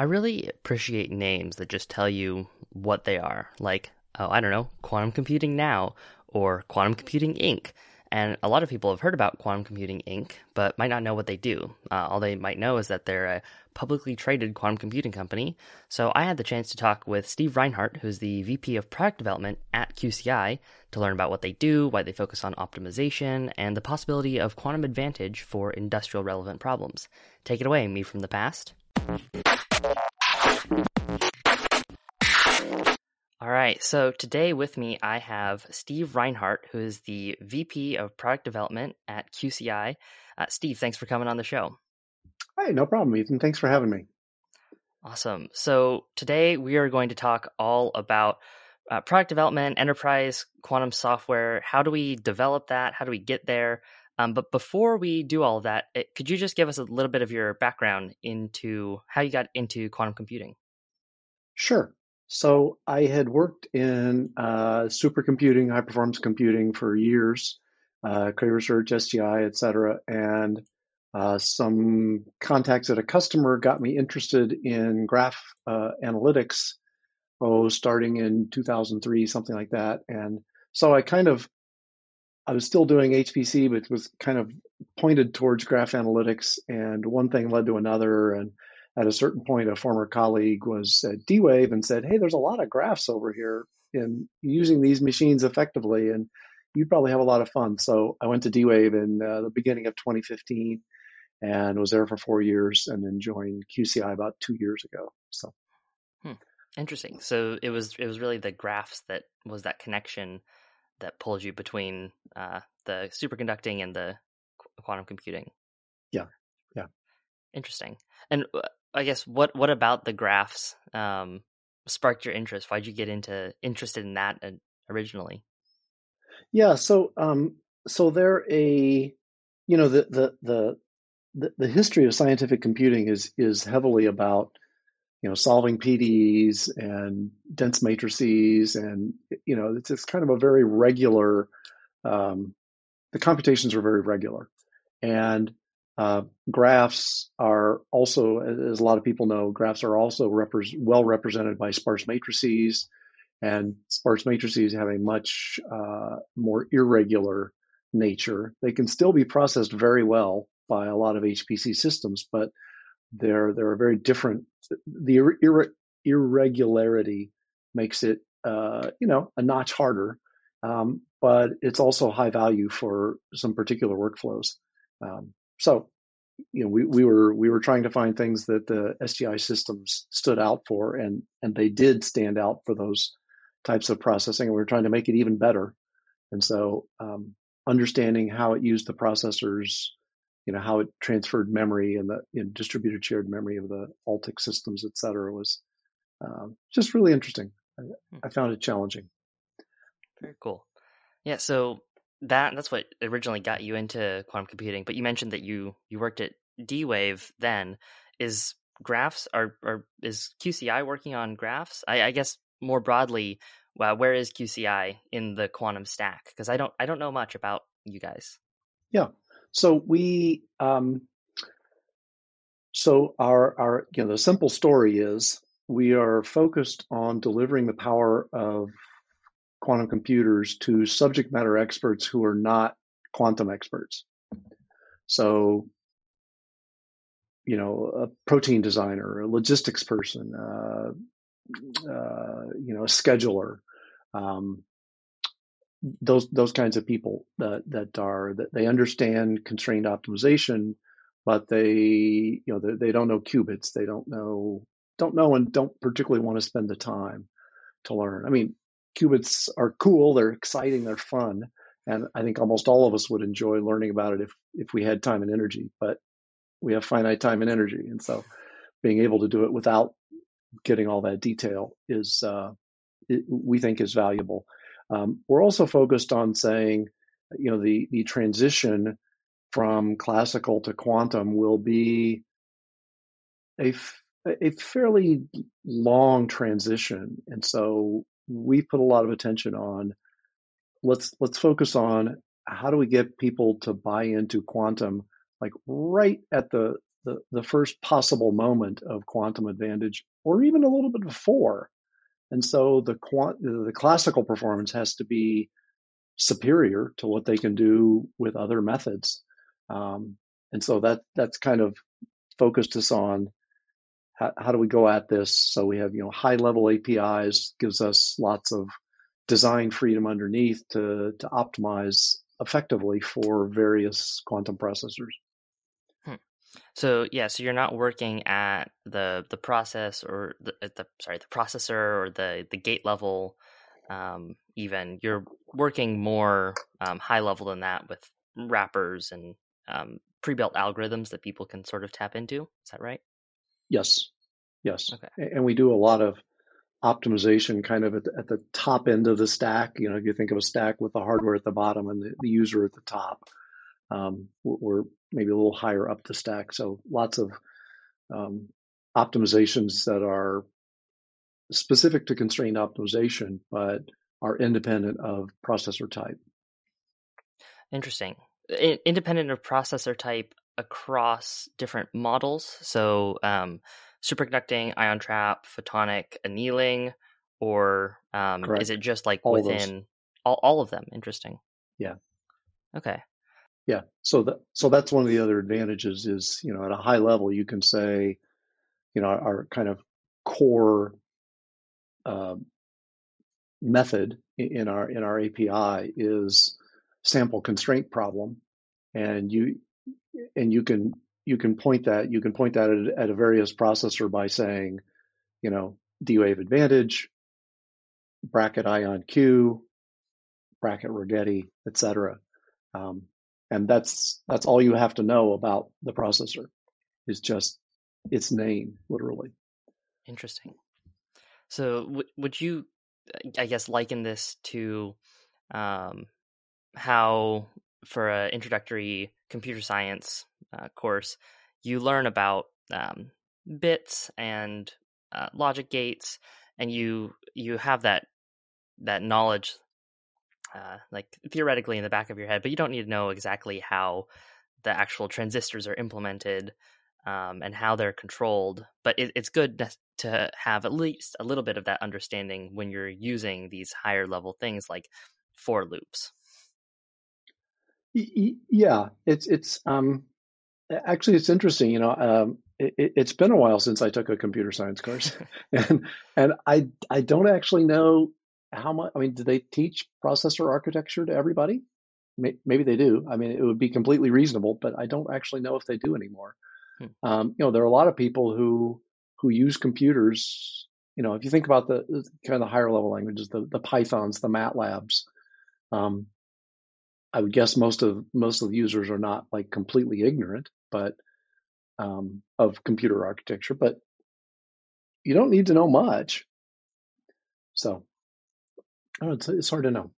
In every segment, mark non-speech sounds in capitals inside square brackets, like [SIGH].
I really appreciate names that just tell you what they are, like, oh, I don't know, Quantum Computing Now or Quantum Computing Inc. And a lot of people have heard about Quantum Computing Inc., but might not know what they do. Uh, all they might know is that they're a publicly traded quantum computing company. So I had the chance to talk with Steve Reinhardt, who's the VP of Product Development at QCI, to learn about what they do, why they focus on optimization, and the possibility of quantum advantage for industrial relevant problems. Take it away, me from the past. All right, so today with me I have Steve Reinhardt, who is the VP of Product Development at QCI. Uh, Steve, thanks for coming on the show. Hey, no problem, Ethan. Thanks for having me. Awesome. So today we are going to talk all about uh, product development, enterprise quantum software. How do we develop that? How do we get there? Um, but before we do all that, it, could you just give us a little bit of your background into how you got into quantum computing? Sure. So I had worked in uh, supercomputing, high performance computing for years, uh, Cray Research, SGI, et cetera. And uh, some contacts at a customer got me interested in graph uh, analytics, oh, starting in 2003, something like that. And so I kind of, I was still doing HPC, but was kind of pointed towards graph analytics. And one thing led to another. And at a certain point, a former colleague was at D-Wave and said, "Hey, there's a lot of graphs over here and using these machines effectively, and you'd probably have a lot of fun." So I went to D-Wave in uh, the beginning of 2015 and was there for four years, and then joined QCI about two years ago. So, hmm. interesting. So it was it was really the graphs that was that connection that pulls you between uh, the superconducting and the quantum computing. Yeah, yeah. Interesting. And uh, I guess what what about the graphs um, sparked your interest? Why'd you get into interested in that uh, originally? Yeah, so um, so they're a you know the the the the, the history of scientific computing is is heavily about you know solving PDEs and dense matrices and you know it's, it's kind of a very regular um, the computations are very regular and uh, graphs are also, as a lot of people know, graphs are also well represented by sparse matrices, and sparse matrices have a much uh, more irregular nature. They can still be processed very well by a lot of HPC systems, but they're they're very different. The ir- irregularity makes it, uh, you know, a notch harder, um, but it's also high value for some particular workflows. Um, so, you know, we, we were we were trying to find things that the SGI systems stood out for, and and they did stand out for those types of processing. And we were trying to make it even better. And so, um, understanding how it used the processors, you know, how it transferred memory and the you know, distributed shared memory of the Altix systems, et cetera, was um, just really interesting. I, hmm. I found it challenging. Very cool. Yeah. So that that's what originally got you into quantum computing. But you mentioned that you you worked at D Wave then. Is graphs are or is QCI working on graphs? I, I guess more broadly, well, where is QCI in the quantum stack? Because I don't I don't know much about you guys. Yeah. So we um so our our you know the simple story is we are focused on delivering the power of quantum computers to subject matter experts who are not quantum experts. So, you know, a protein designer, a logistics person, uh, uh, you know, a scheduler, um, those those kinds of people that that are that they understand constrained optimization, but they you know they, they don't know qubits, they don't know don't know and don't particularly want to spend the time to learn. I mean, qubits are cool, they're exciting, they're fun, and I think almost all of us would enjoy learning about it if if we had time and energy. But we have finite time and energy, and so being able to do it without getting all that detail is uh, it, we think is valuable. Um, we're also focused on saying, you know, the the transition from classical to quantum will be a a fairly long transition, and so we put a lot of attention on let's let's focus on how do we get people to buy into quantum like right at the the, the first possible moment of quantum advantage, or even a little bit before. And so the the classical performance has to be superior to what they can do with other methods. Um, and so that that's kind of focused us on how, how do we go at this. So we have you know high level APIs gives us lots of design freedom underneath to to optimize effectively for various quantum processors. So yeah, so you're not working at the the process or the, the sorry the processor or the the gate level um, even. You're working more um, high level than that with wrappers and um, pre-built algorithms that people can sort of tap into. Is that right? Yes. Yes. Okay. and we do a lot of optimization kind of at the, at the, top end of the stack. You know if you think of a stack with the hardware at the bottom and the, the user at the top um, we're maybe a little higher up the stack so lots of um, optimizations that are specific to constrained optimization, but are independent of processor type. Interesting. I- independent of processor type across different models. So, um, superconducting, ion trap, photonic annealing, or um, is it just like all within all, all of them? Interesting. Yeah. Okay. Yeah. So that so that's one of the other advantages is you know at a high level you can say, you know, our kind of core uh, method in our in our API is sample constraint problem, and you and you can you can point that you can point that at, at a various processor by saying, you know, D wave advantage, Braket ion Q, Braket Rigetti, etc. Um, and that's that's all you have to know about the processor is just its name, literally. Interesting. So w- would you, I guess, liken this to um, how for an introductory computer science uh, course you learn about um, bits and uh, logic gates, and you you have that that knowledge uh, like theoretically in the back of your head, but you don't need to know exactly how the actual transistors are implemented um, and how they're controlled. But it, it's good to have at least a little bit of that understanding when you're using these higher level things like for loops. Yeah, it's it's um, actually it's interesting. You know, um, it, has been a while since I took a computer science course, [LAUGHS] and and I I don't actually know how much. I mean, do they teach processor architecture to everybody? Maybe they do. I mean, it would be completely reasonable, but I don't actually know if they do anymore. Hmm. Um, you know, there are a lot of people who who use computers. You know, if you think about the kind of the higher level languages, the the Pythons, the MATLABs, um, I would guess most of most of the users are not like completely ignorant, but um, of computer architecture. But you don't need to know much. So, know, it's, it's hard to know.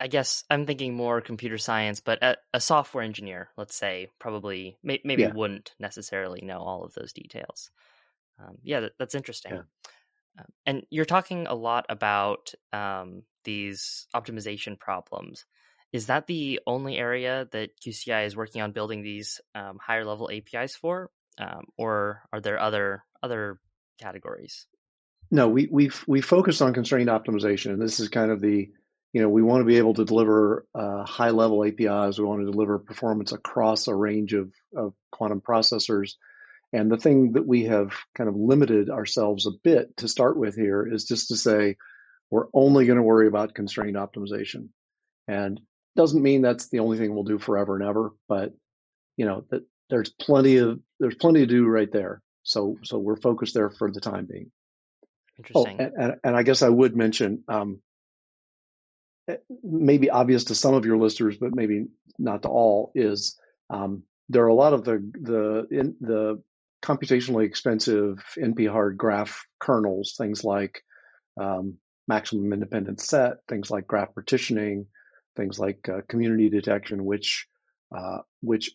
I guess I'm thinking more computer science, but a, a software engineer, let's say, probably may, maybe yeah. wouldn't necessarily know all of those details. Um, yeah, that, that's interesting. Yeah. Uh, and you're talking a lot about um, these optimization problems. Is that the only area that QCI is working on building these um, higher level APIs for, um, or are there other other categories? No, we we we focused on constrained optimization, and this is kind of the you know, we want to be able to deliver uh, high level APIs. We want to deliver performance across a range of, of quantum processors. And the thing that we have kind of limited ourselves a bit to start with here is just to say we're only going to worry about constrained optimization. And doesn't mean that's the only thing we'll do forever and ever, but you know that there's plenty of there's plenty to do right there. So so we're focused there for the time being. Oh, Interesting. Oh, and, and, and I guess I would mention um, maybe obvious to some of your listeners, but maybe not to all, is um, there are a lot of the the in, the computationally expensive NP hard graph kernels, things like um, maximum independent set, things like graph partitioning, things like uh, community detection, which uh, which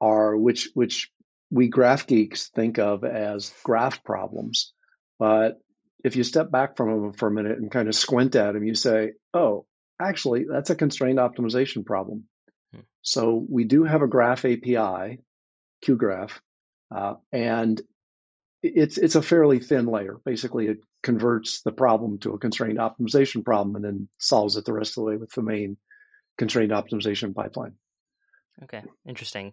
are which which we graph geeks think of as graph problems, but if you step back from them for a minute and kind of squint at them, you say, oh, actually, that's a constrained optimization problem. Hmm. So we do have a graph API QGraph, uh, and it's it's a fairly thin layer. Basically, it converts the problem to a constrained optimization problem and then solves it the rest of the way with the main constrained optimization pipeline. Okay, interesting.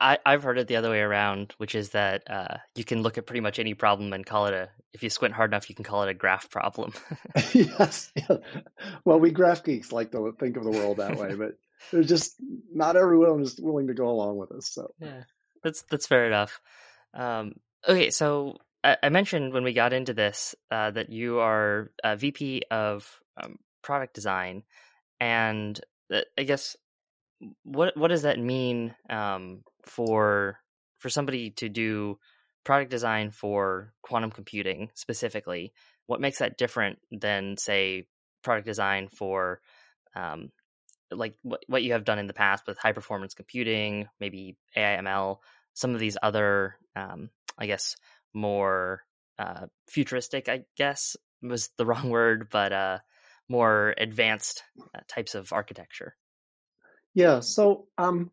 I, I've heard it the other way around, which is that uh, you can look at pretty much any problem and call it a. If you squint hard enough, you can call it a graph problem. [LAUGHS] yes. Yeah. Well, we graph geeks like to think of the world that way, but there's just not everyone is willing to go along with us. So yeah, that's that's fair enough. Um, okay, so I, I, mentioned when we got into this uh, that you are a VP of um, product design, and uh, I guess what what does that mean um, for for somebody to do product design for quantum computing specifically? What makes that different than say product design for um, like what what you have done in the past with high performance computing, maybe AI ML, some of these other um, I guess more uh, futuristic, I guess was the [LAUGHS] wrong word, but uh, more advanced uh, types of architecture. Yeah. So, um,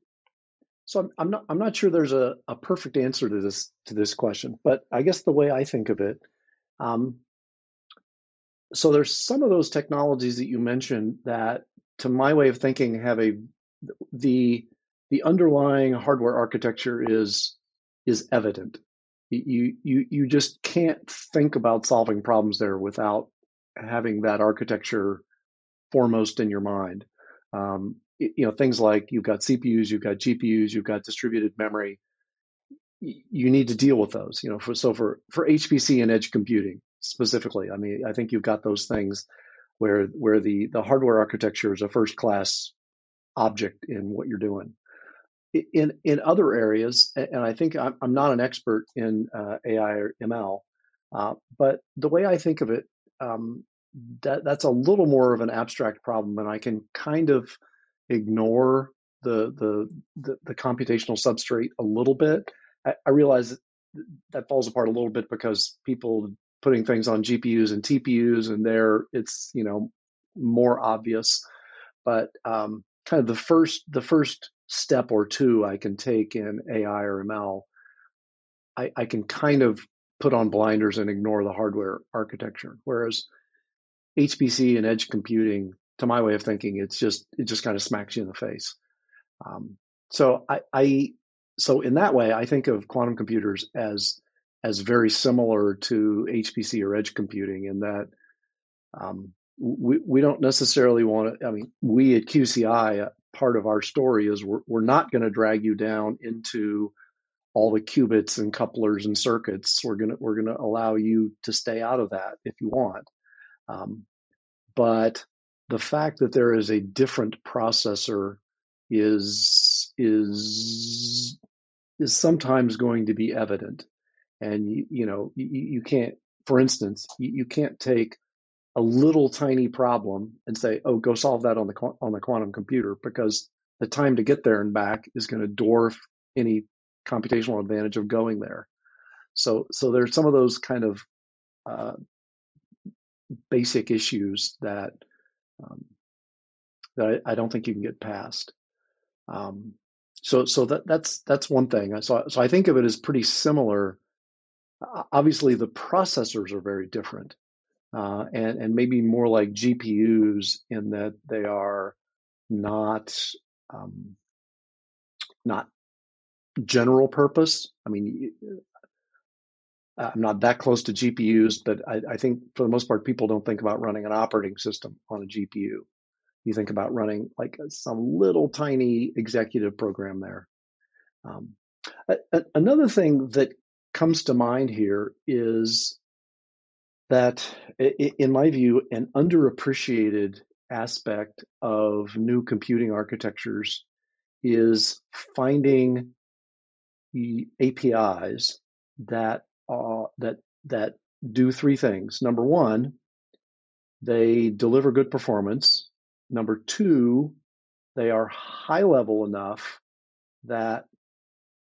so I'm, I'm not I'm not sure there's a, a perfect answer to this to this question, but I guess the way I think of it, um, so there's some of those technologies that you mentioned that, to my way of thinking, have a the the underlying hardware architecture is is evident. You you you just can't think about solving problems there without having that architecture foremost in your mind. Um, you know things like you've got CPUs, you've got GPUs, you've got distributed memory. You need to deal with those. You know, for so for for HPC and edge computing specifically, I mean, I think you've got those things where where the the hardware architecture is a first class object in what you're doing. In in other areas, and I think I'm, not an expert in uh, AI or ML, uh, but the way I think of it, um, that that's a little more of an abstract problem, and I can kind of ignore the the the, the computational substrate a little bit. I, I realize that, that falls apart a little bit because people putting things on GPUs and TPUs, and there it's you know more obvious. But um, kind of the first the first step or two I can take in AI or ML, I, I can kind of put on blinders and ignore the hardware architecture. Whereas HPC and edge computing, to my way of thinking, it's just it just kind of smacks you in the face. Um, so I, I so in that way, I think of quantum computers as as very similar to HPC or edge computing in that um, we we don't necessarily want to. I mean, we at QCI, uh, part of our story is we're we're not going to drag you down into all the qubits and couplers and circuits. We're gonna we're gonna allow you to stay out of that if you want. Um, but the fact that there is a different processor is is is sometimes going to be evident. And you, you know you, you, can't for instance you, you, can't take a little tiny problem and say oh go solve that on the on the quantum computer because the time to get there and back is going to dwarf any computational advantage of going there. So so there's some of those kind of uh, basic issues that um, that I, I, don't think you can get past. Um, so so that that's that's one thing. So so I think of it as pretty similar. Obviously, the processors are very different, uh, and and maybe more like GPUs in that they are not um, not general purpose. I mean, I'm not that close to GPUs, but I, I, think for the most part, people don't think about running an operating system on a GPU. You think about running like some little tiny executive program there. Um, a, another thing that comes to mind here is that, in my view, an underappreciated aspect of new computing architectures is finding APIs that uh, that that do three things. Number one, they deliver good performance. Number two, they are high level enough that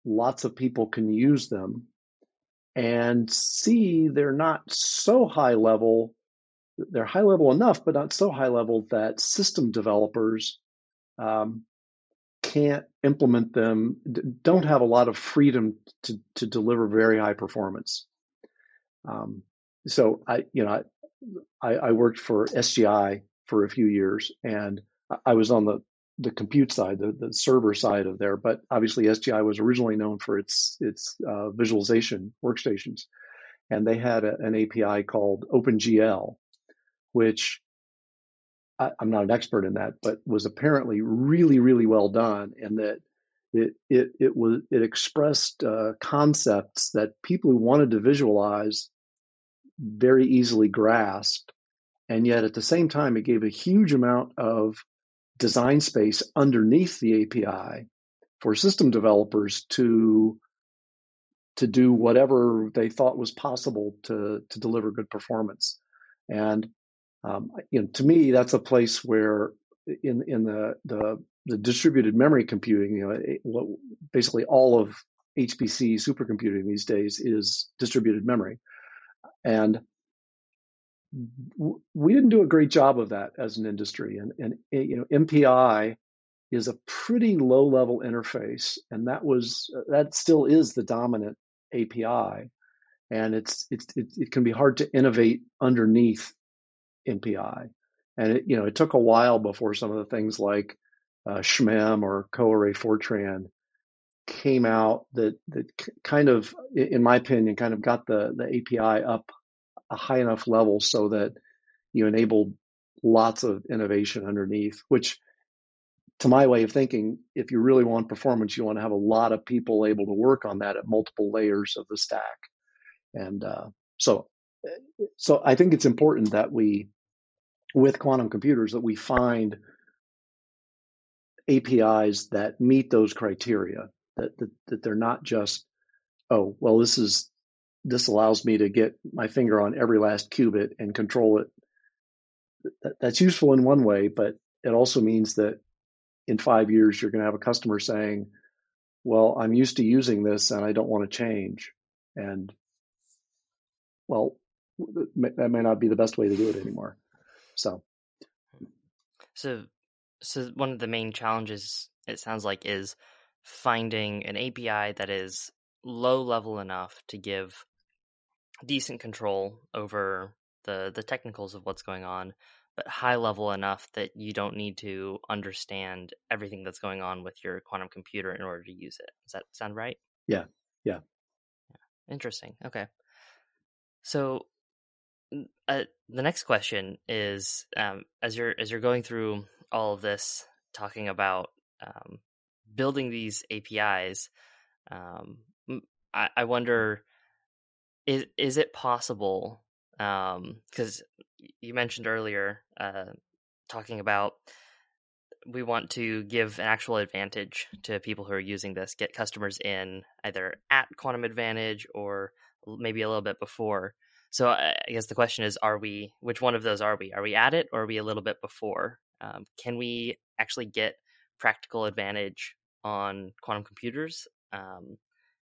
lots of people can use them. And C, they're not so high level. They're high level enough, but not so high level that system developers um, can't implement them, don't have a lot of freedom to, to deliver very high performance. Um, so I, you know, I, I worked for SGI for a few years, and I was on the the compute side, the, the server side of there. But obviously, SGI was originally known for its its uh, visualization workstations, and they had a, an API called OpenGL, which I, am not an expert in that, but was apparently really, really well done, and that it it it was it expressed uh, concepts that people who wanted to visualize very easily grasped, and yet at the same time, it gave a huge amount of design space underneath the API for system developers to to do whatever they thought was possible to to deliver good performance. And um, you know, to me, that's a place where in in the the, the distributed memory computing, you know, basically all of HPC supercomputing these days is distributed memory, and we didn't do a great job of that as an industry. And and you know, MPI is a pretty low level interface, and that was that still is the dominant API, and it's it's it, it can be hard to innovate underneath MPI. And it, you know, it took a while before some of the things like uh, SHMEM or CoArray Fortran came out that that kind of, in my opinion, kind of got the the API up a high enough level so that you enabled lots of innovation underneath. Which, to my way of thinking, if you really want performance, you want to have a lot of people able to work on that at multiple layers of the stack. And uh, so, so I think it's important that we with quantum computers that we find APIs that meet those criteria, that, that, that they're not just, oh, well, this is this allows me to get my finger on every last qubit and control it. That, that's useful in one way, but it also means that in five years you're going to have a customer saying, "Well, I'm used to using this and I don't want to change," and well, that may not be the best way to do it anymore. So, so, so one of the main challenges it sounds like is finding an API that is low level enough to give decent control over the the technicals of what's going on, but high level enough that you don't need to understand everything that's going on with your quantum computer in order to use it. Does that sound right? Yeah. Yeah. yeah. Interesting. Okay. So uh, the next question is um, as you're as you're going through all of this, talking about um, building these APIs, um, I, I, wonder is is it possible? Because um, you mentioned earlier uh, talking about we want to give an actual advantage to people who are using this, get customers in either at Quantum Advantage or maybe a little bit before. So I guess the question is: Are we? Which one of those are we? Are we at it, or are we a little bit before? Um, can we actually get practical advantage on quantum computers? Um,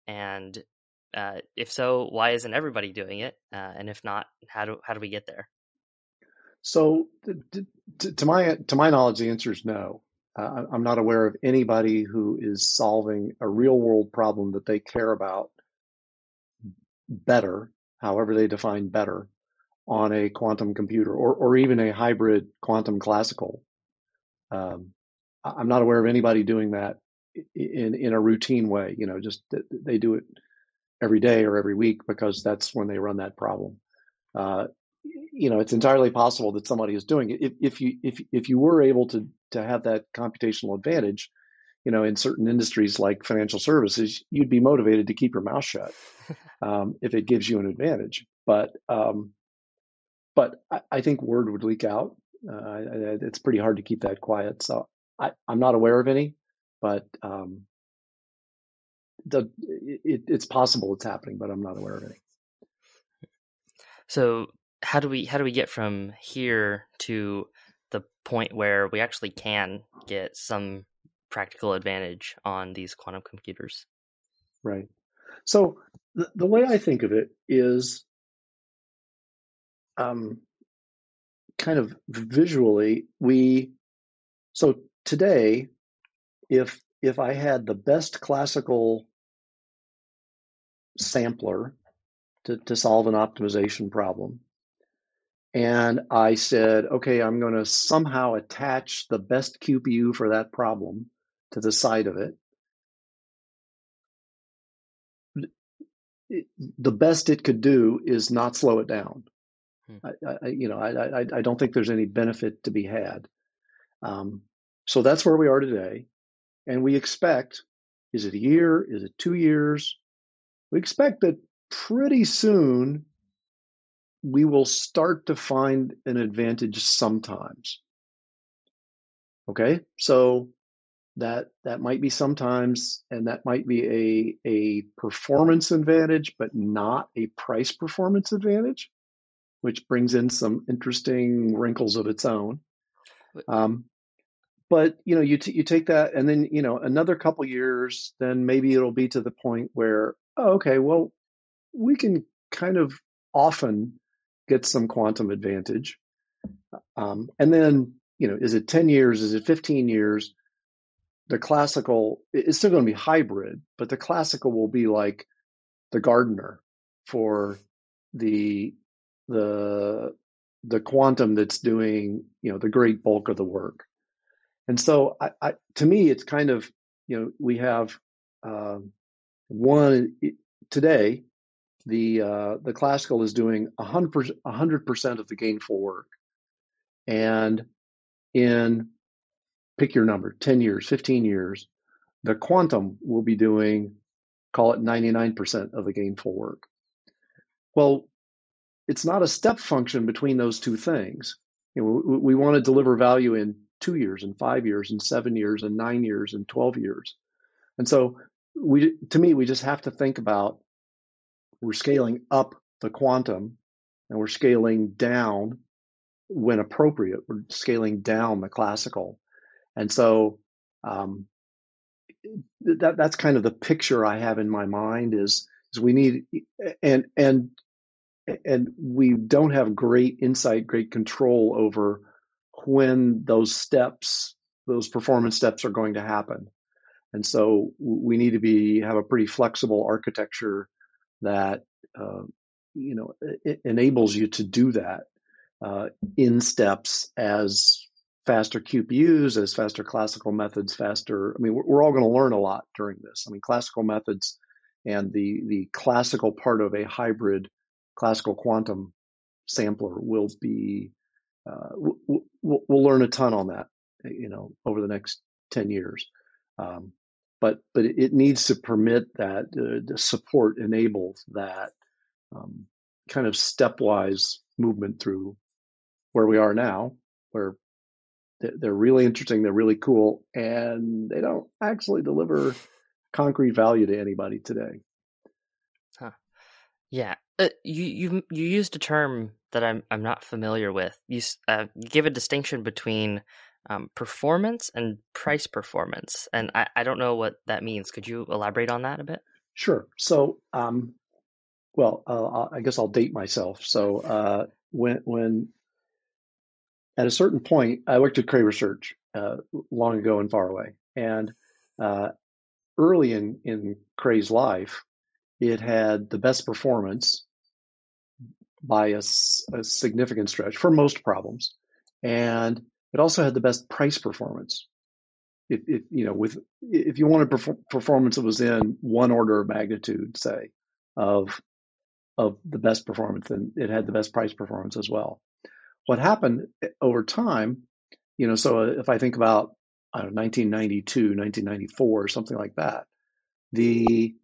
and uh, if so, why isn't everybody doing it? Uh, and if not, how do how do we get there? So, to, to my to my knowledge, the answer is no. Uh, I'm not aware of anybody who is solving a real world problem that they care about better however they define better, on a quantum computer or, or even a hybrid quantum classical. Um, I'm not aware of anybody doing that in in a routine way. You know, just they do it every day or every week because that's when they run that problem. Uh, you know, it's entirely possible that somebody is doing it. If, if you if if you were able to to have that computational advantage, you know, in certain industries like financial services, you'd be motivated to keep your mouth shut [LAUGHS] um, if it gives you an advantage. But um, but I, I, think word would leak out. Uh, it's pretty hard to keep that quiet. So I, am not aware of any, but um, the, it, it's possible it's happening, but I'm not aware of any. So how do we how do we get from here to the point where we actually can get some practical advantage on these quantum computers. Right. So the, the way I think of it is um, kind of visually, we, so today, if if I had the best classical sampler to, to solve an optimization problem, and I said, okay, I'm going to somehow attach the best QPU for that problem to the side of it. the best it could do is not slow it down. Hmm. I, I, you know, I, I, I, don't think there's any benefit to be had. Um, so that's where we are today, and we expect: is it a year? Is it two years? We expect that pretty soon we will start to find an advantage sometimes. Okay, so that that might be sometimes, and that might be a a performance advantage, but not a price performance advantage, which brings in some interesting wrinkles of its own. Um, but you know, you t- you take that, and then you know, another couple years, then maybe it'll be to the point where, oh, okay, well, we can kind of often get some quantum advantage. Um, and then, you know, is it 10 years? Is it 15 years? The classical, is still going to be hybrid, but the classical will be like the gardener for the, the, the quantum that's doing, you know, the great bulk of the work. And so I, I to me, it's kind of, you know, we have, um, one today, the uh, the classical is doing 100 percent of the gainful work, and in pick your number 10 years 15 years the quantum will be doing call it 99% of the gainful work well it's not a step function between those two things you know, we, we want to deliver value in two years and five years and seven years and nine years and 12 years and so we to me we just have to think about we're scaling up the quantum and we're scaling down when appropriate. We're scaling down the classical. And so um, that that's kind of the picture I have in my mind is is we need and and and we don't have great insight, great control over when those steps, those performance steps are going to happen. And so we need to be have a pretty flexible architecture that uh, you know enables you to do that uh, in steps as faster QPUs, as faster classical methods, faster. I mean, we're, we're all going to learn a lot during this. I mean, classical methods and the the classical part of a hybrid classical quantum sampler will be uh, we'll, we'll, learn a ton on that you know over the next 10 years um, but but it needs to permit that uh, support enables that um, kind of stepwise movement through where we are now, where they're really interesting, they're really cool, and they don't actually deliver concrete value to anybody today. Huh. Yeah, uh, you you you used a term that I'm I'm not familiar with. You uh, give a distinction between um, performance and price performance. And I, I don't know what that means. Could you elaborate on that a bit? Sure. So, um, well, uh, I guess I'll date myself. So, uh, when when at a certain point, I worked at Cray Research uh, long ago and far away, and uh, early in in Cray's life, it had the best performance by a, a significant stretch for most problems, and it also had the best price performance. If, if you know, with if you wanted perf- performance that was in one order of magnitude, say, of of the best performance, then it had the best price performance as well. What happened eh, over time, you know, so if I think about I know, 1992, 1994, or something like that, the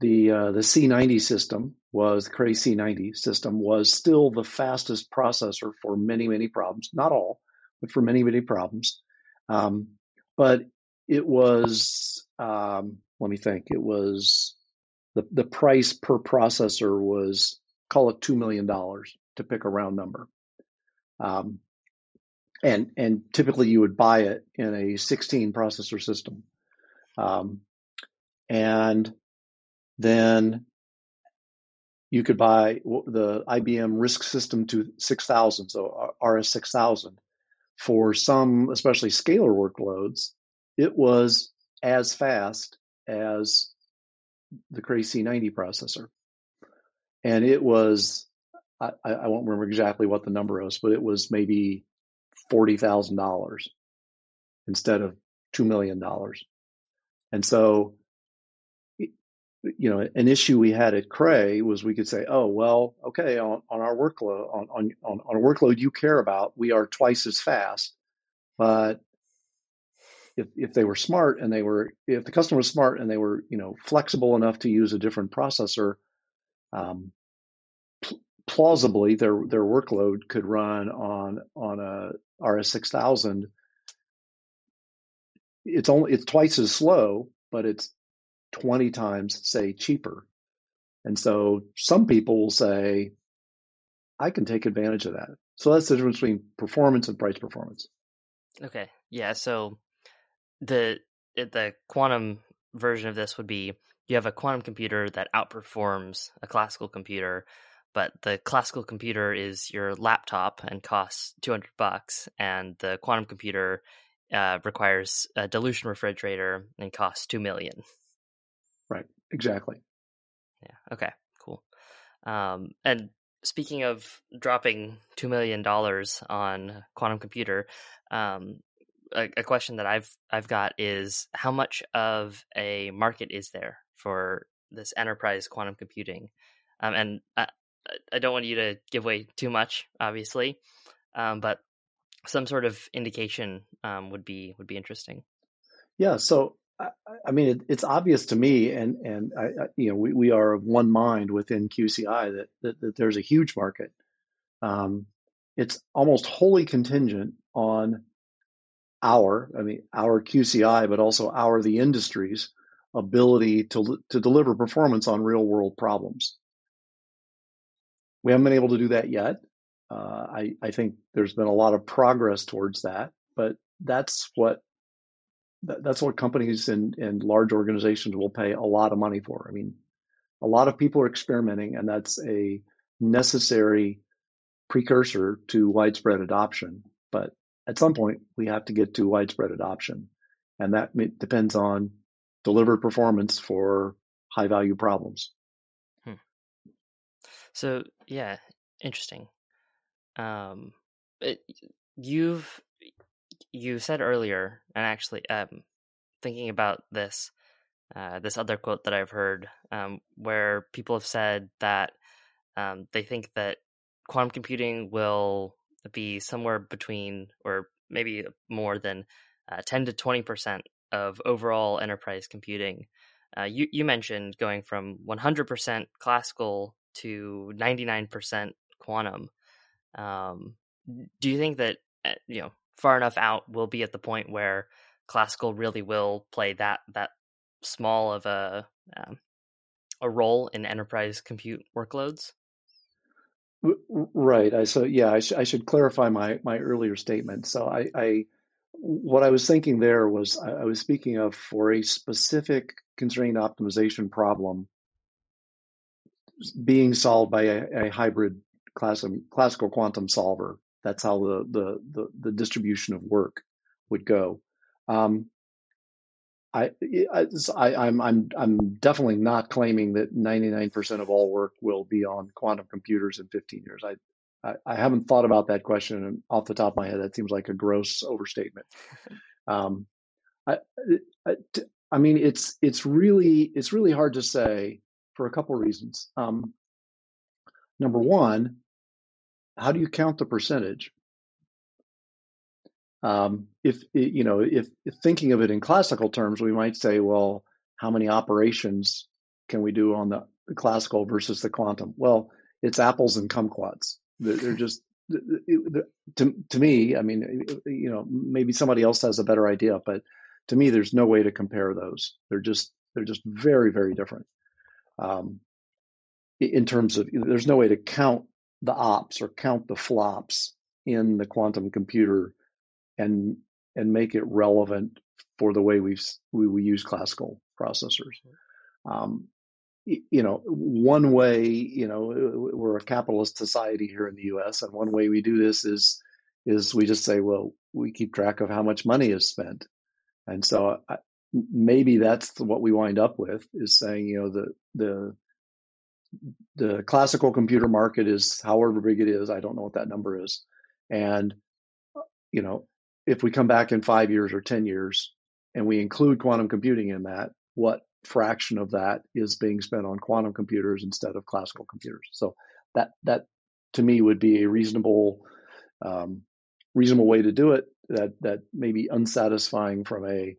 the uh, the C90 system was the Cray C90 system was still the fastest processor for many many problems, not all, but for many, many problems. Um, but it was, um, let me think, it was the, the price per processor was, call it $2 million to pick a round number. Um, and, and typically you would buy it in a 16 processor system. Um, and then you could buy the IBM RISC system to 6000, so RS 6000 for some, especially scalar workloads, it was as fast as the Cray C90 processor. And it was, I, I won't remember exactly what the number was, but it was maybe $40,000 instead of $2 million. And so, you know, an issue we had at Cray was we could say, oh, well, okay, on, on our workload, on, on, on a workload you care about, we are twice as fast. But if, if they were smart and they were, if the customer was smart and they were, you know, flexible enough to use a different processor, um, plausibly their, their workload could run on, on a RS6000 it's only it's twice as slow, but it's 20 times say cheaper. And so some people will say, I can take advantage of that. So that's the difference between performance and price performance. Okay. Yeah. So the the quantum version of this would be you have a quantum computer that outperforms a classical computer, but the classical computer is your laptop and costs 200 bucks and the quantum computer uh, requires a dilution refrigerator and costs two million. Right. Exactly. Yeah. Okay. Cool. Um, and speaking of dropping two million dollars on quantum computer, um, a, a, question that I've I've got is how much of a market is there for this enterprise quantum computing? Um, and I, I don't want you to give away too much, obviously, um, but some sort of indication um, would be would be interesting. Yeah. So I, I mean, it, it's obvious to me, and and I, I, you know, we, we are of one mind within QCI that that, that there's a huge market. Um, it's almost wholly contingent on our, I mean, our QCI, but also our the industry's ability to to deliver performance on real world problems. We haven't been able to do that yet. Uh, I, I think there's been a lot of progress towards that, but that's what that's what companies and, and large organizations will pay a lot of money for. I mean, a lot of people are experimenting, and that's a necessary precursor to widespread adoption. But at some point, we have to get to widespread adoption, and that depends on delivered performance for high value problems. So, yeah, interesting. Um, it, you've you said earlier, and actually, um, thinking about this, uh, this other quote that I've heard, um, where people have said that um, they think that quantum computing will be somewhere between, or maybe more than, uh, ten to twenty percent of overall enterprise computing. Uh, you you mentioned going from one hundred percent classical to ninety nine percent quantum. Um, do you think that eh, you know far enough out we'll be at the point where classical really will play that that small of a um, a role in enterprise compute workloads? Right. I so yeah. I, sh- I should clarify my my earlier statement. So I, I what I was thinking there was I, I was speaking of for a specific constrained optimization problem being solved by a, a hybrid classical quantum solver. That's how the, the, the, the distribution of work would go. Um, I, I, I'm, I'm, I'm definitely not claiming that 99% of all work will be on quantum computers in 15 years. I, I, I haven't thought about that question, and off the top of my head, that seems like a gross overstatement. Um, I, I, I mean, it's it's really it's really hard to say for a couple reasons. Um, number one, how do you count the percentage? Um, if you know, if, if, thinking of it in classical terms, we might say, well, how many operations can we do on the, the classical versus the quantum? Well, it's apples and kumquats. They're, they're just to to me. I mean, you know, maybe somebody else has a better idea, but to me, there's no way to compare those. They're just they're just very very different. Um, in terms of, there's no way to count the ops or count the flops in the quantum computer and and make it relevant for the way we we use classical processors. Um, you know, one way, you know, we're a capitalist society here in the U.S., and one way we do this is is we just say, well, we keep track of how much money is spent, and so I, maybe that's what we wind up with is saying, you know, the the the classical computer market is however big it is. I don't know what that number is, and you know, if we come back in five years or ten years and we include quantum computing in that, what fraction of that is being spent on quantum computers instead of classical computers? So that that to me would be a reasonable um, reasonable way to do it. That that may be unsatisfying from a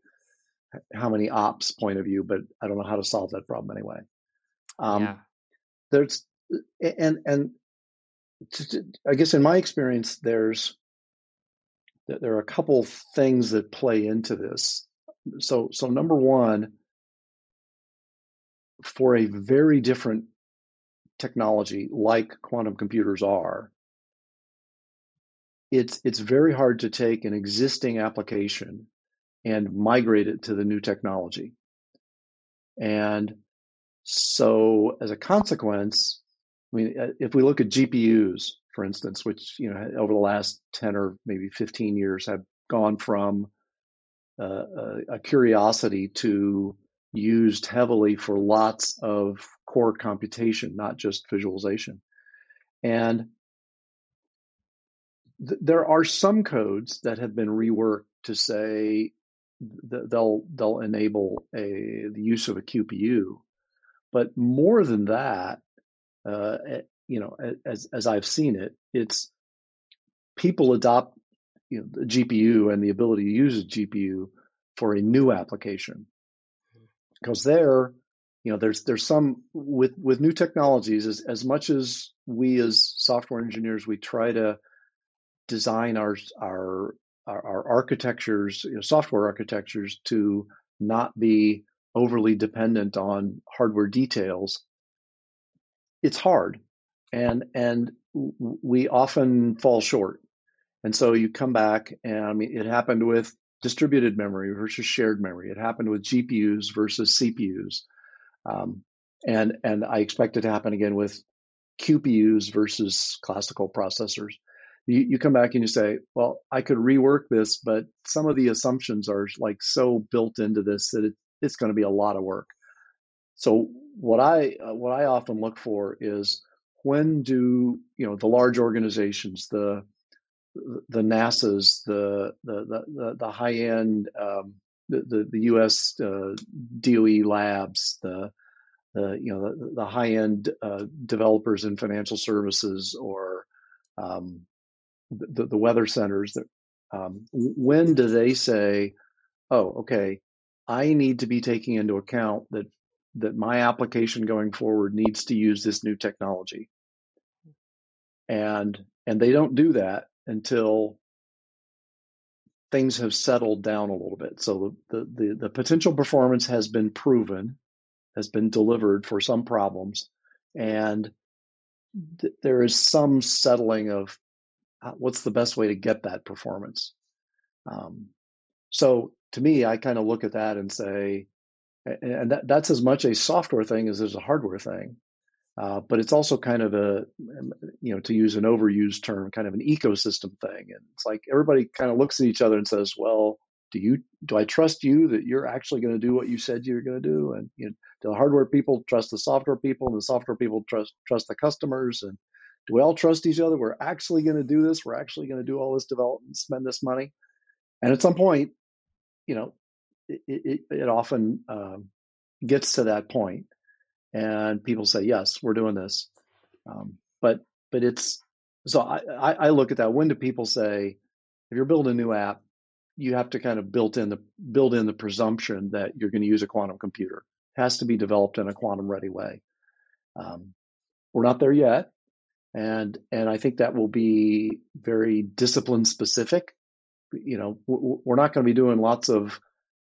how many ops point of view, but I don't know how to solve that problem anyway. Um, yeah. There's and and to, I guess in my experience, there's there are a couple things that play into this. So so number one, for a very different technology like quantum computers are, it's it's very hard to take an existing application and migrate it to the new technology. And so as a consequence, I mean, uh, if we look at GPUs, for instance, which, you know, over the last 10 or maybe 15 years have gone from uh, a, a curiosity to used heavily for lots of core computation, not just visualization. And th- there are some codes that have been reworked to say they'll they'll enable a the use of a QPU, but more than that, uh, eh, you know, as as I've seen it, it's people adopt you know the GPU and the ability to use a GPU for a new application. Because there you know there's there's some with with new technologies as as much as we as software engineers we try to design our our our, our architectures, you know, software architectures, to not be overly dependent on hardware details. It's hard, and and we often fall short. And so you come back, and I mean, it happened with distributed memory versus shared memory. It happened with GPUs versus CPUs, um, and and I expect it to happen again with QPUs versus classical processors you, you come back and you say, well, I could rework this, but some of the assumptions are like so built into this that it, it's going to be a lot of work. So what I uh, what I often look for is when do you know the large organizations, the the NASA's, the the the, the high end, um, the, the, the U.S. Uh, DOE labs, the the you know the, the high end uh, developers in financial services or um, the, the weather centers that um, when do they say oh okay i need to be taking into account that that my application going forward needs to use this new technology. And and they don't do that until things have settled down a little bit. So the the, the potential performance has been proven has been delivered for some problems and th- there is some settling of what's the best way to get that performance? Um, so to me, I kind of look at that and say, and that, that's as much a software thing as there's a hardware thing. Uh, but it's also kind of a, you know, to use an overused term, kind of an ecosystem thing. And it's like everybody kind of looks at each other and says, well, do you, do I trust you that you're actually going to do what you said you're going to do? And you know, the hardware people trust the software people and the software people trust, trust the customers? And do we all trust each other? We're actually going to do this. We're actually going to do all this development, spend this money. And at some point, you know, it, it, it often um, gets to that point, and people say, "Yes, we're doing this." Um, but but it's so I, I look at that. When do people say, if you're building a new app, you have to kind of build in the build in the presumption that you're going to use a quantum computer. It has to be developed in a quantum ready way. Um, we're not there yet, and and I think that will be very discipline specific. You know, we're not going to be doing lots of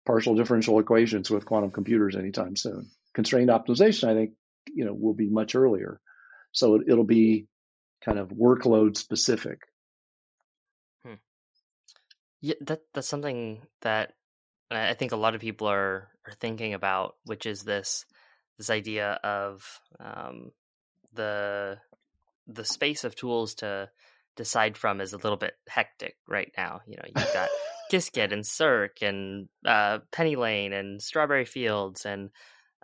partial differential equations with quantum computers anytime soon. Constrained optimization, I think, you know, will be much earlier. So it, will be kind of workload specific. Hmm. Yeah, that that's something that I think a lot of people are are thinking about, which is this this idea of um, the the space of tools to decide from is a little bit hectic right now. You know, you've got [LAUGHS] Qiskit and Cirq and uh, PennyLane and Strawberry Fields and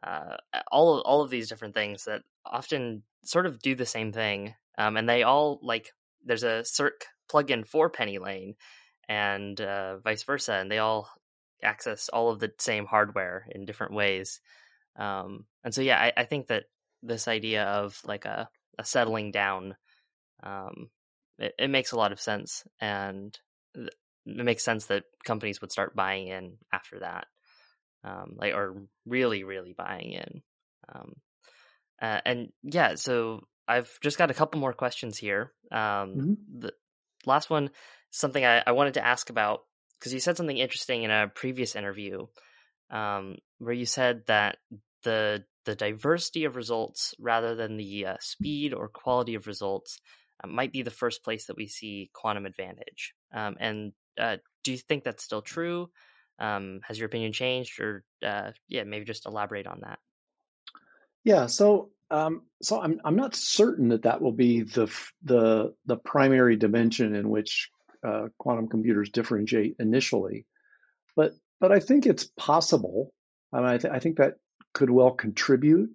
uh, all of, all of these different things that often sort of do the same thing, um, and they all like there's a Cirq plugin for PennyLane and uh, vice versa, and they all access all of the same hardware in different ways. Um, and so, yeah, I, I, think that this idea of like a, a settling down, um, it, it, makes a lot of sense, and it makes sense that companies would start buying in after that, um, like or really, really buying in. Um, uh, and yeah, so I've just got a couple more questions here. Um, mm-hmm. The last one, something I, I wanted to ask about because you said something interesting in a previous interview um, where you said that the the diversity of results rather than the uh, speed or quality of results uh, might be the first place that we see quantum advantage. Um, and uh, do you think that's still true? Um, has your opinion changed, or uh, yeah, maybe just elaborate on that? Yeah, so um, so I'm I'm not certain that that will be the the the primary dimension in which uh, quantum computers differentiate initially, but but I think it's possible. I mean, I, th- I think that could well contribute.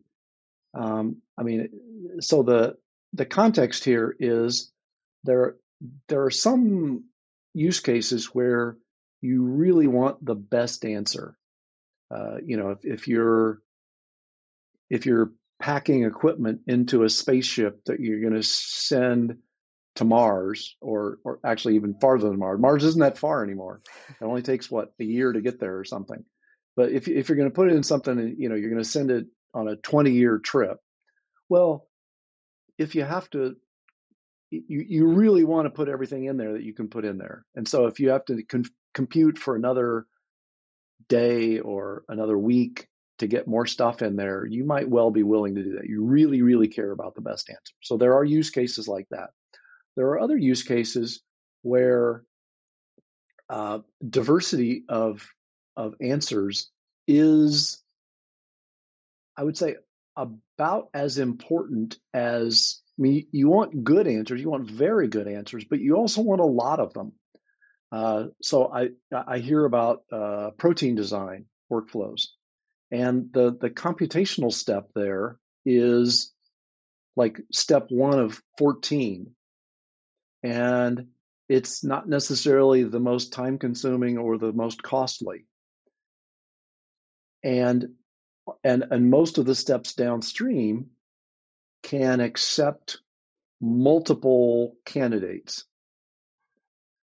Um, I mean, so the the context here is there there are some use cases where you really want the best answer. Uh, you know, if, if you're if you're packing equipment into a spaceship that you're going to send to Mars or or actually even farther than Mars. Mars isn't that far anymore. It only takes what a year to get there or something. But if if you're going to put it in something, you know, you're going to send it on a 20 year trip. Well, if you have to, you you really want to put everything in there that you can put in there. And so if you have to con- compute for another day or another week to get more stuff in there, you might well be willing to do that. You really, really care about the best answer. So there are use cases like that. There are other use cases where uh, diversity of of answers is, I would say, about as important as I mean, you want good answers, you want very good answers, but you also want a lot of them. Uh, so I I hear about uh, protein design workflows, and the the computational step there is like step one of 14 and it's not necessarily the most time consuming or the most costly. And and and most of the steps downstream can accept multiple candidates.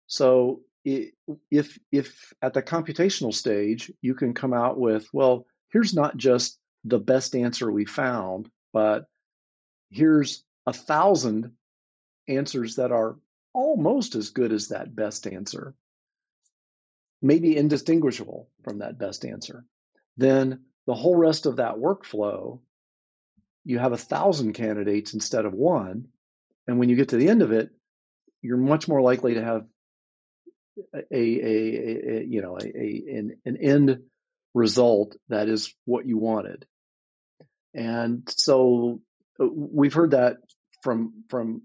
So if if at the computational stage you can come out with well here's not just the best answer we found but here's a thousand answers that are almost as good as that best answer, maybe indistinguishable from that best answer, then the whole rest of that workflow, you have a thousand candidates instead of one. And when you get to the end of it, you're much more likely to have a, a, a, a you know a, an, an end result that is what you wanted. And so uh, we've heard that from from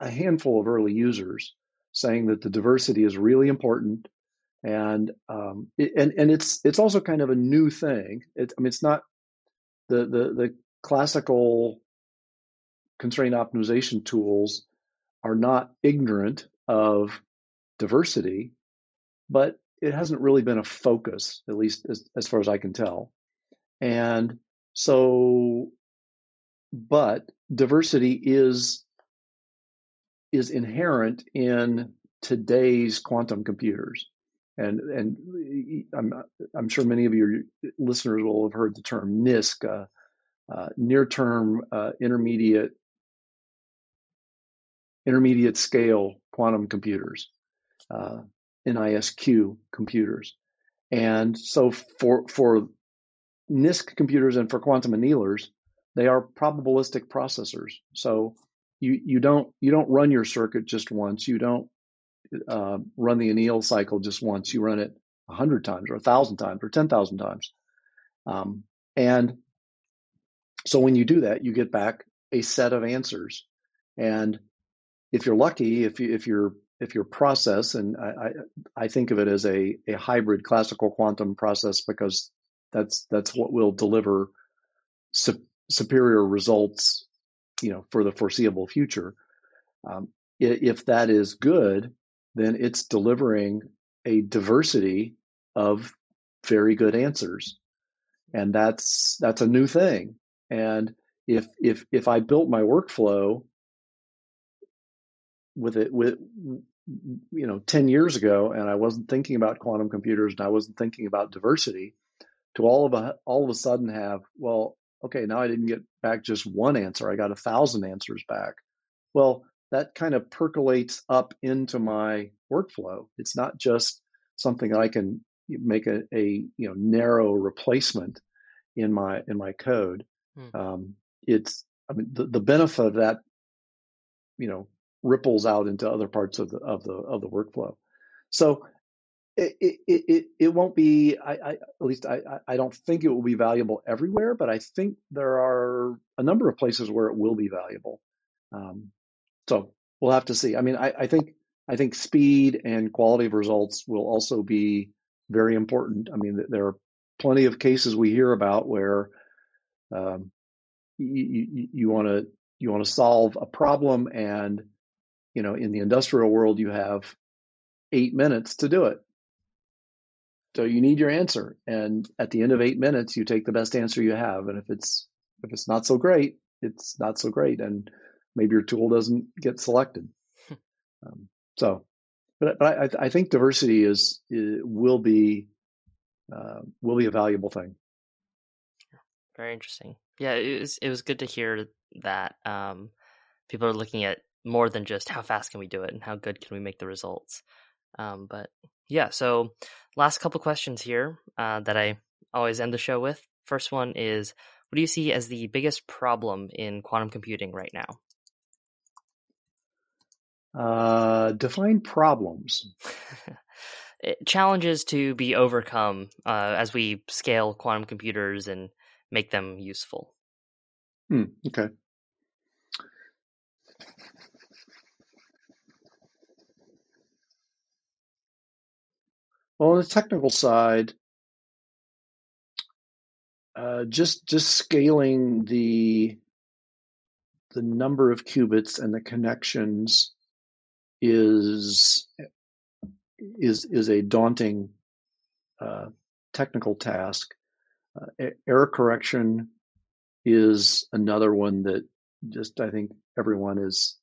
a handful of early users saying that the diversity is really important and um, it, and and it's it's also kind of a new thing. It, I mean, it's not the the the classical constraint optimization tools are not ignorant of diversity, but it hasn't really been a focus, at least as, as far as I can tell. And so, but diversity is is inherent in today's quantum computers. And and I'm I'm sure many of your listeners will have heard the term NISQ, uh, uh, near-term uh, intermediate intermediate scale quantum computers, uh, NISQ computers. And so for for NISQ computers and for quantum annealers, they are probabilistic processors. So you you don't you don't run your circuit just once. You don't uh, run the anneal cycle just once. You run it a hundred times, or a thousand times, or ten thousand times. Um, and so when you do that, you get back a set of answers. And if you're lucky, if you if you're if your process, and I, I, I think of it as a, a hybrid classical quantum process because that's that's what will deliver su- superior results, you know, for the foreseeable future. Um, if that is good, then it's delivering a diversity of very good answers, and that's that's a new thing. And if if if I built my workflow with it with you know 10 years ago and I wasn't thinking about quantum computers and I wasn't thinking about diversity to all of a all of a sudden have well okay now I didn't get back just one answer I got a thousand answers back well that kind of percolates up into my workflow it's not just something I can make a, a you know narrow replacement in my in my code hmm. um, it's I mean the, the benefit of that you know ripples out into other parts of the of the of the workflow. So it it it, it won't be I, I at least I I don't think it will be valuable everywhere, but I think there are a number of places where it will be valuable. Um, so we'll have to see. I mean, I, I think I think speed and quality of results will also be very important. I mean, there are plenty of cases we hear about where um, you want to you want to solve a problem and you know, in the industrial world, you have eight minutes to do it. So you need your answer. And at the end of eight minutes, you take the best answer you have. And if it's, if it's not so great, it's not so great. And maybe your tool doesn't get selected. [LAUGHS] um, so, but, but I, I think diversity is, is will be, uh, will be a valuable thing. Very interesting. Yeah, it was it was good to hear that um, people are looking at more than just how fast can we do it and how good can we make the results. Um, but yeah, so last couple questions here uh, that I always end the show with. First one is what do you see as the biggest problem in quantum computing right now? Uh, define problems. [LAUGHS] Challenges to be overcome uh, as we scale quantum computers and make them useful. Hmm, okay. Well, on the technical side, uh, just just scaling the the number of qubits and the connections is is is a daunting uh, technical task. Uh, error correction is another one that just I think everyone is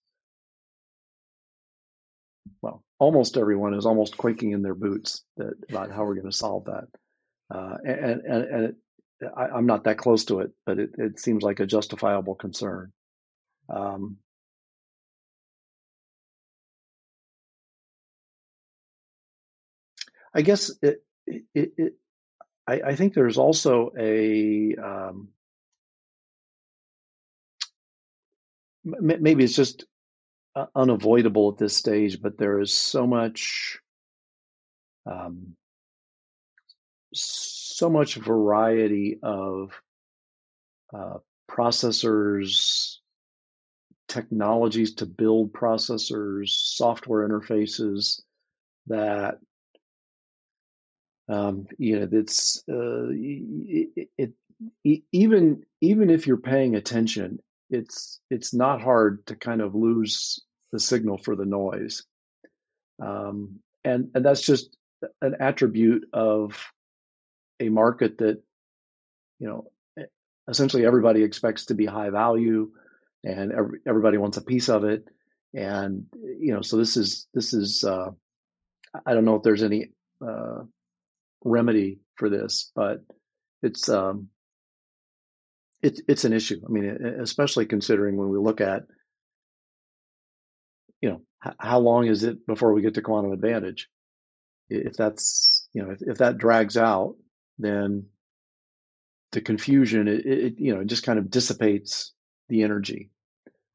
well, almost everyone is almost quaking in their boots that, about how we're going to solve that. Uh, and and, and it, I, am not that close to it, but it, it seems like a justifiable concern. Um, I guess it, it, it I, I, think there's also a um, maybe it's just uh, unavoidable at this stage, but there is so much, um, so much variety of uh, processors, technologies to build processors, software interfaces that um, you know it's uh, it, it, it, even even if you're paying attention it's it's not hard to kind of lose the signal for the noise, um, and and that's just an attribute of a market that you know essentially everybody expects to be high value, and every, everybody wants a piece of it, and you know so this is this is uh, I don't know if there's any uh, remedy for this, but it's um, it's it's an issue. I mean, especially considering when we look at, you know, how long is it before we get to quantum advantage? If that's you know if, if that drags out, then the confusion it, it you know it just kind of dissipates the energy,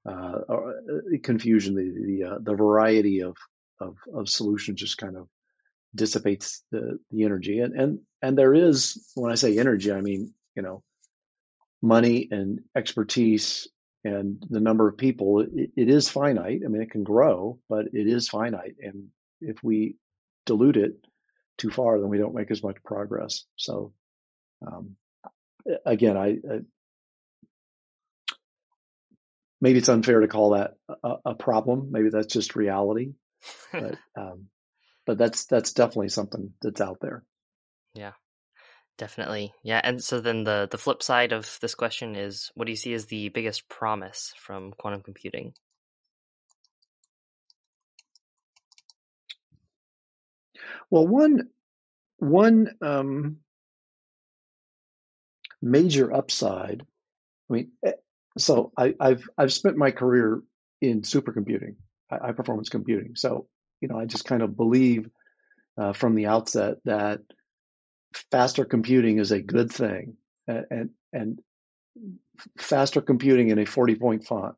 uh, or uh, confusion the the uh, the variety of, of of solutions just kind of dissipates the the energy and and and there is when I say energy I mean you know money and expertise and the number of people it, it is finite. I mean, it can grow, but it is finite, and if we dilute it too far, then we don't make as much progress. So, um, again, I, I, maybe it's unfair to call that a, a problem. Maybe that's just reality, [LAUGHS] but um, but that's that's definitely something that's out there. Yeah, definitely. Yeah, and so then the the flip side of this question is, what do you see as the biggest promise from quantum computing? Well, one one um, major upside. I mean, eh, so I, have I've spent my career in supercomputing, high performance computing. So you know, I just kind of believe uh, from the outset that faster computing is a good thing, and and faster computing in a 40 point font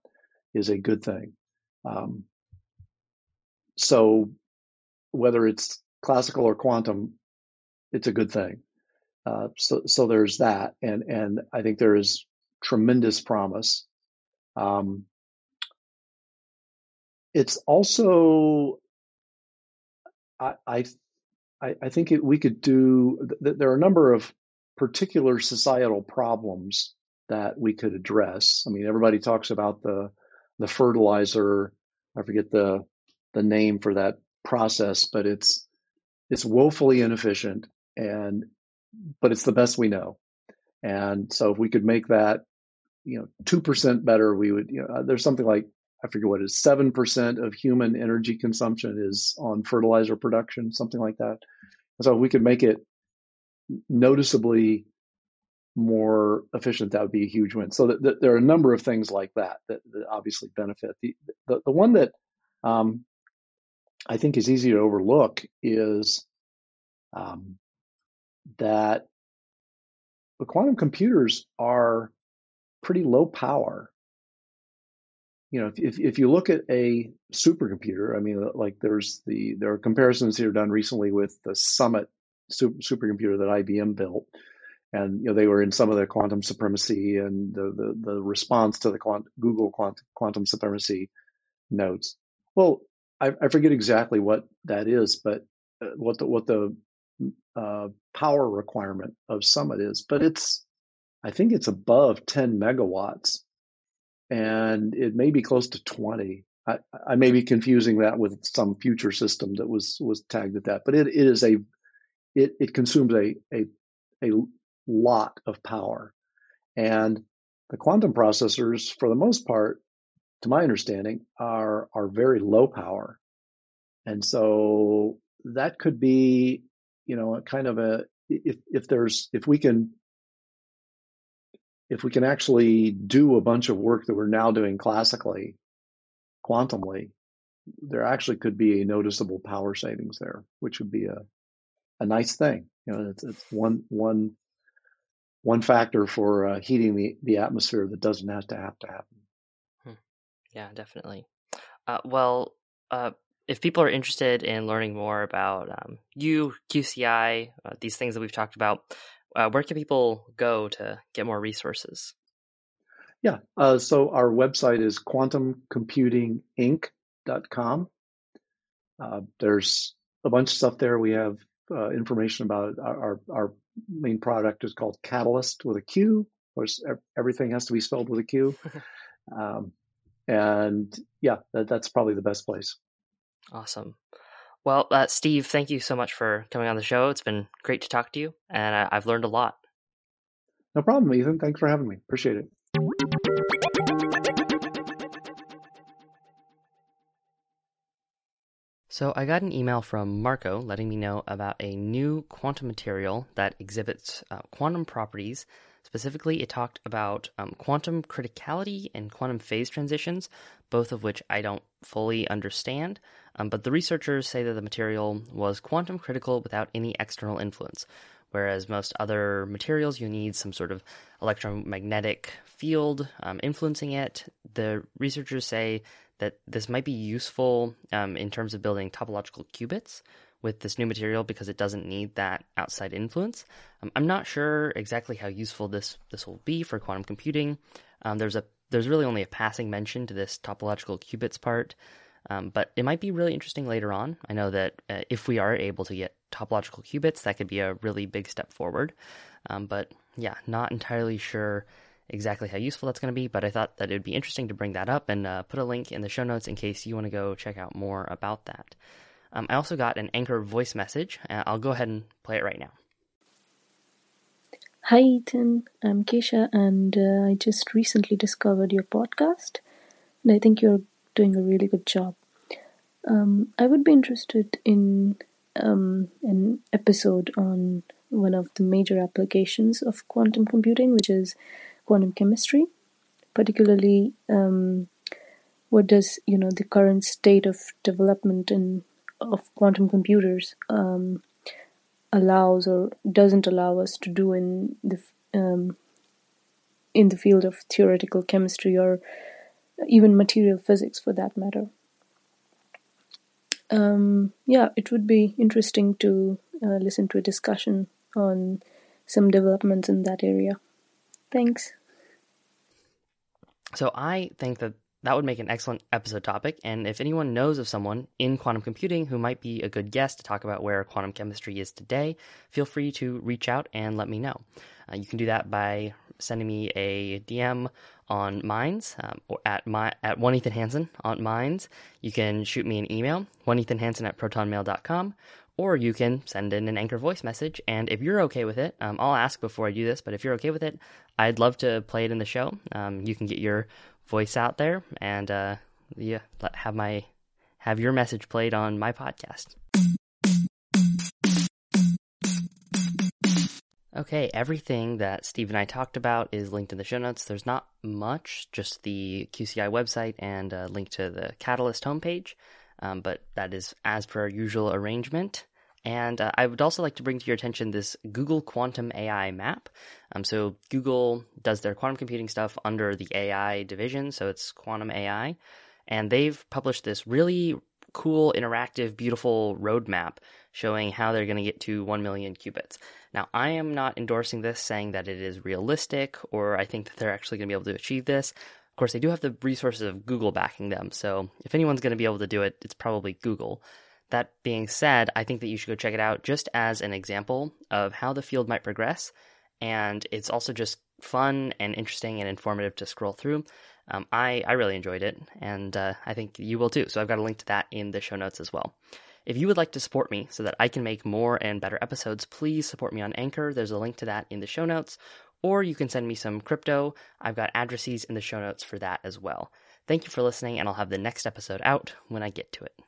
is a good thing. Um, so whether it's classical or quantum, it's a good thing. Uh, so, so there's that, and and I think there is tremendous promise. Um, it's also, I I, I think it, we could do. There are a number of particular societal problems that we could address. I mean, everybody talks about the the fertilizer. I forget the the name for that process, but it's it's woefully inefficient and but it's the best we know. And so if we could make that, you know, two percent better, we would. You know, uh, there's something like I forget what it is seven percent of human energy consumption is on fertilizer production, something like that. So if we could make it noticeably more efficient, that would be a huge win. So that, that there are a number of things like that that, that obviously benefit. The, the, the one that um, I think is easy to overlook is um, that the quantum computers are pretty low power. You know, if, if you look at a supercomputer, I mean, like there's the there are comparisons here done recently with the Summit super, supercomputer that IBM built, and you know they were in some of the quantum supremacy and the the, the response to the quant, Google quant, quantum supremacy notes. Well, I, I forget exactly what that is, but uh, what the what the uh, power requirement of Summit is, but it's I think it's above 10 megawatts, and it may be close to 20. I, I may be confusing that with some future system that was was tagged at that, but it, it is a it, it consumes a, a a lot of power, and the quantum processors, for the most part, to my understanding, are are very low power, and so that could be, you know, a kind of a if if there's if we can if we can actually do a bunch of work that we're now doing classically, quantumly, there actually could be a noticeable power savings there, which would be a a nice thing. You know, it's, it's one one one factor for uh, heating the, the atmosphere that doesn't have to have to happen. Yeah, definitely. Uh, well, uh, if people are interested in learning more about um, you, QCI, uh, these things that we've talked about, uh, where can people go to get more resources? Yeah, uh, so our website is quantumcomputinginc.com. Uh, there's a bunch of stuff there. We have uh, information about our, our, our main product is called Qatalyst with a Q. Of course, everything has to be spelled with a Q. [LAUGHS] Um, and yeah, that, that's probably the best place. Awesome. Well, uh, Steve, thank you so much for coming on the show. It's been great to talk to you, and I, I've learned a lot. No problem, Ethan. Thanks for having me. Appreciate it. So, I got an email from Marco letting me know about a new quantum material that exhibits uh, quantum properties Specifically, it talked about um, quantum criticality and quantum phase transitions, both of which I don't fully understand. Um, but the researchers say that the material was quantum critical without any external influence, whereas most other materials you need some sort of electromagnetic field um, influencing it. The researchers say that this might be useful um, in terms of building topological qubits, with this new material because it doesn't need that outside influence. Um, I'm not sure exactly how useful this this will be for quantum computing. Um, there's a there's really only a passing mention to this topological qubits part, um, but it might be really interesting later on. I know that uh, if we are able to get topological qubits, that could be a really big step forward. Um, but yeah, not entirely sure exactly how useful that's going to be, but I thought that it would be interesting to bring that up and uh, put a link in the show notes in case you want to go check out more about that. Um, I also got an Anchor voice message. Uh, I'll go ahead and play it right now. Hi, Ethan. I'm Keisha, and uh, I just recently discovered your podcast, and I think you're doing a really good job. Um, I would be interested in um, an episode on one of the major applications of quantum computing, which is quantum chemistry, particularly um, what does you know the current state of development in of quantum computers um, allows or doesn't allow us to do in the um, in the field of theoretical chemistry or even material physics for that matter. Um, yeah, it would be interesting to uh, listen to a discussion on some developments in that area. Thanks. So I think that that would make an excellent episode topic. And if anyone knows of someone in quantum computing who might be a good guest to talk about where quantum chemistry is today, feel free to reach out and let me know. Uh, you can do that by sending me a DM on Minds um, or at my at one Ethan Hansen on Minds. You can shoot me an email one Ethan Hansen at protonmail.com or you can send in an anchor voice message. And if you're okay with it, um, I'll ask before I do this, but if you're okay with it, I'd love to play it in the show. Um, you can get your voice out there and uh, yeah, have my have your message played on my podcast. Okay, everything that Steve and I talked about is linked in the show notes. There's not much, just the QCI website and a link to the Qatalyst homepage, um, but that is as per our usual arrangement. And uh, I would also like to bring to your attention this Google Quantum AI map. Um, so Google does their quantum computing stuff under the AI division, so it's Quantum AI, and they've published this really cool, interactive, beautiful roadmap showing how they're going to get to 1 million qubits. Now, I am not endorsing this, saying that it is realistic or I think that they're actually going to be able to achieve this. Of course, they do have the resources of Google backing them, so if anyone's going to be able to do it, it's probably Google. That being said, I think that you should go check it out just as an example of how the field might progress. And it's also just fun and interesting and informative to scroll through. Um, I, I really enjoyed it, and uh, I think you will too. So I've got a link to that in the show notes as well. If you would like to support me so that I can make more and better episodes, please support me on Anchor. There's a link to that in the show notes. Or you can send me some crypto. I've got addresses in the show notes for that as well. Thank you for listening, and I'll have the next episode out when I get to it.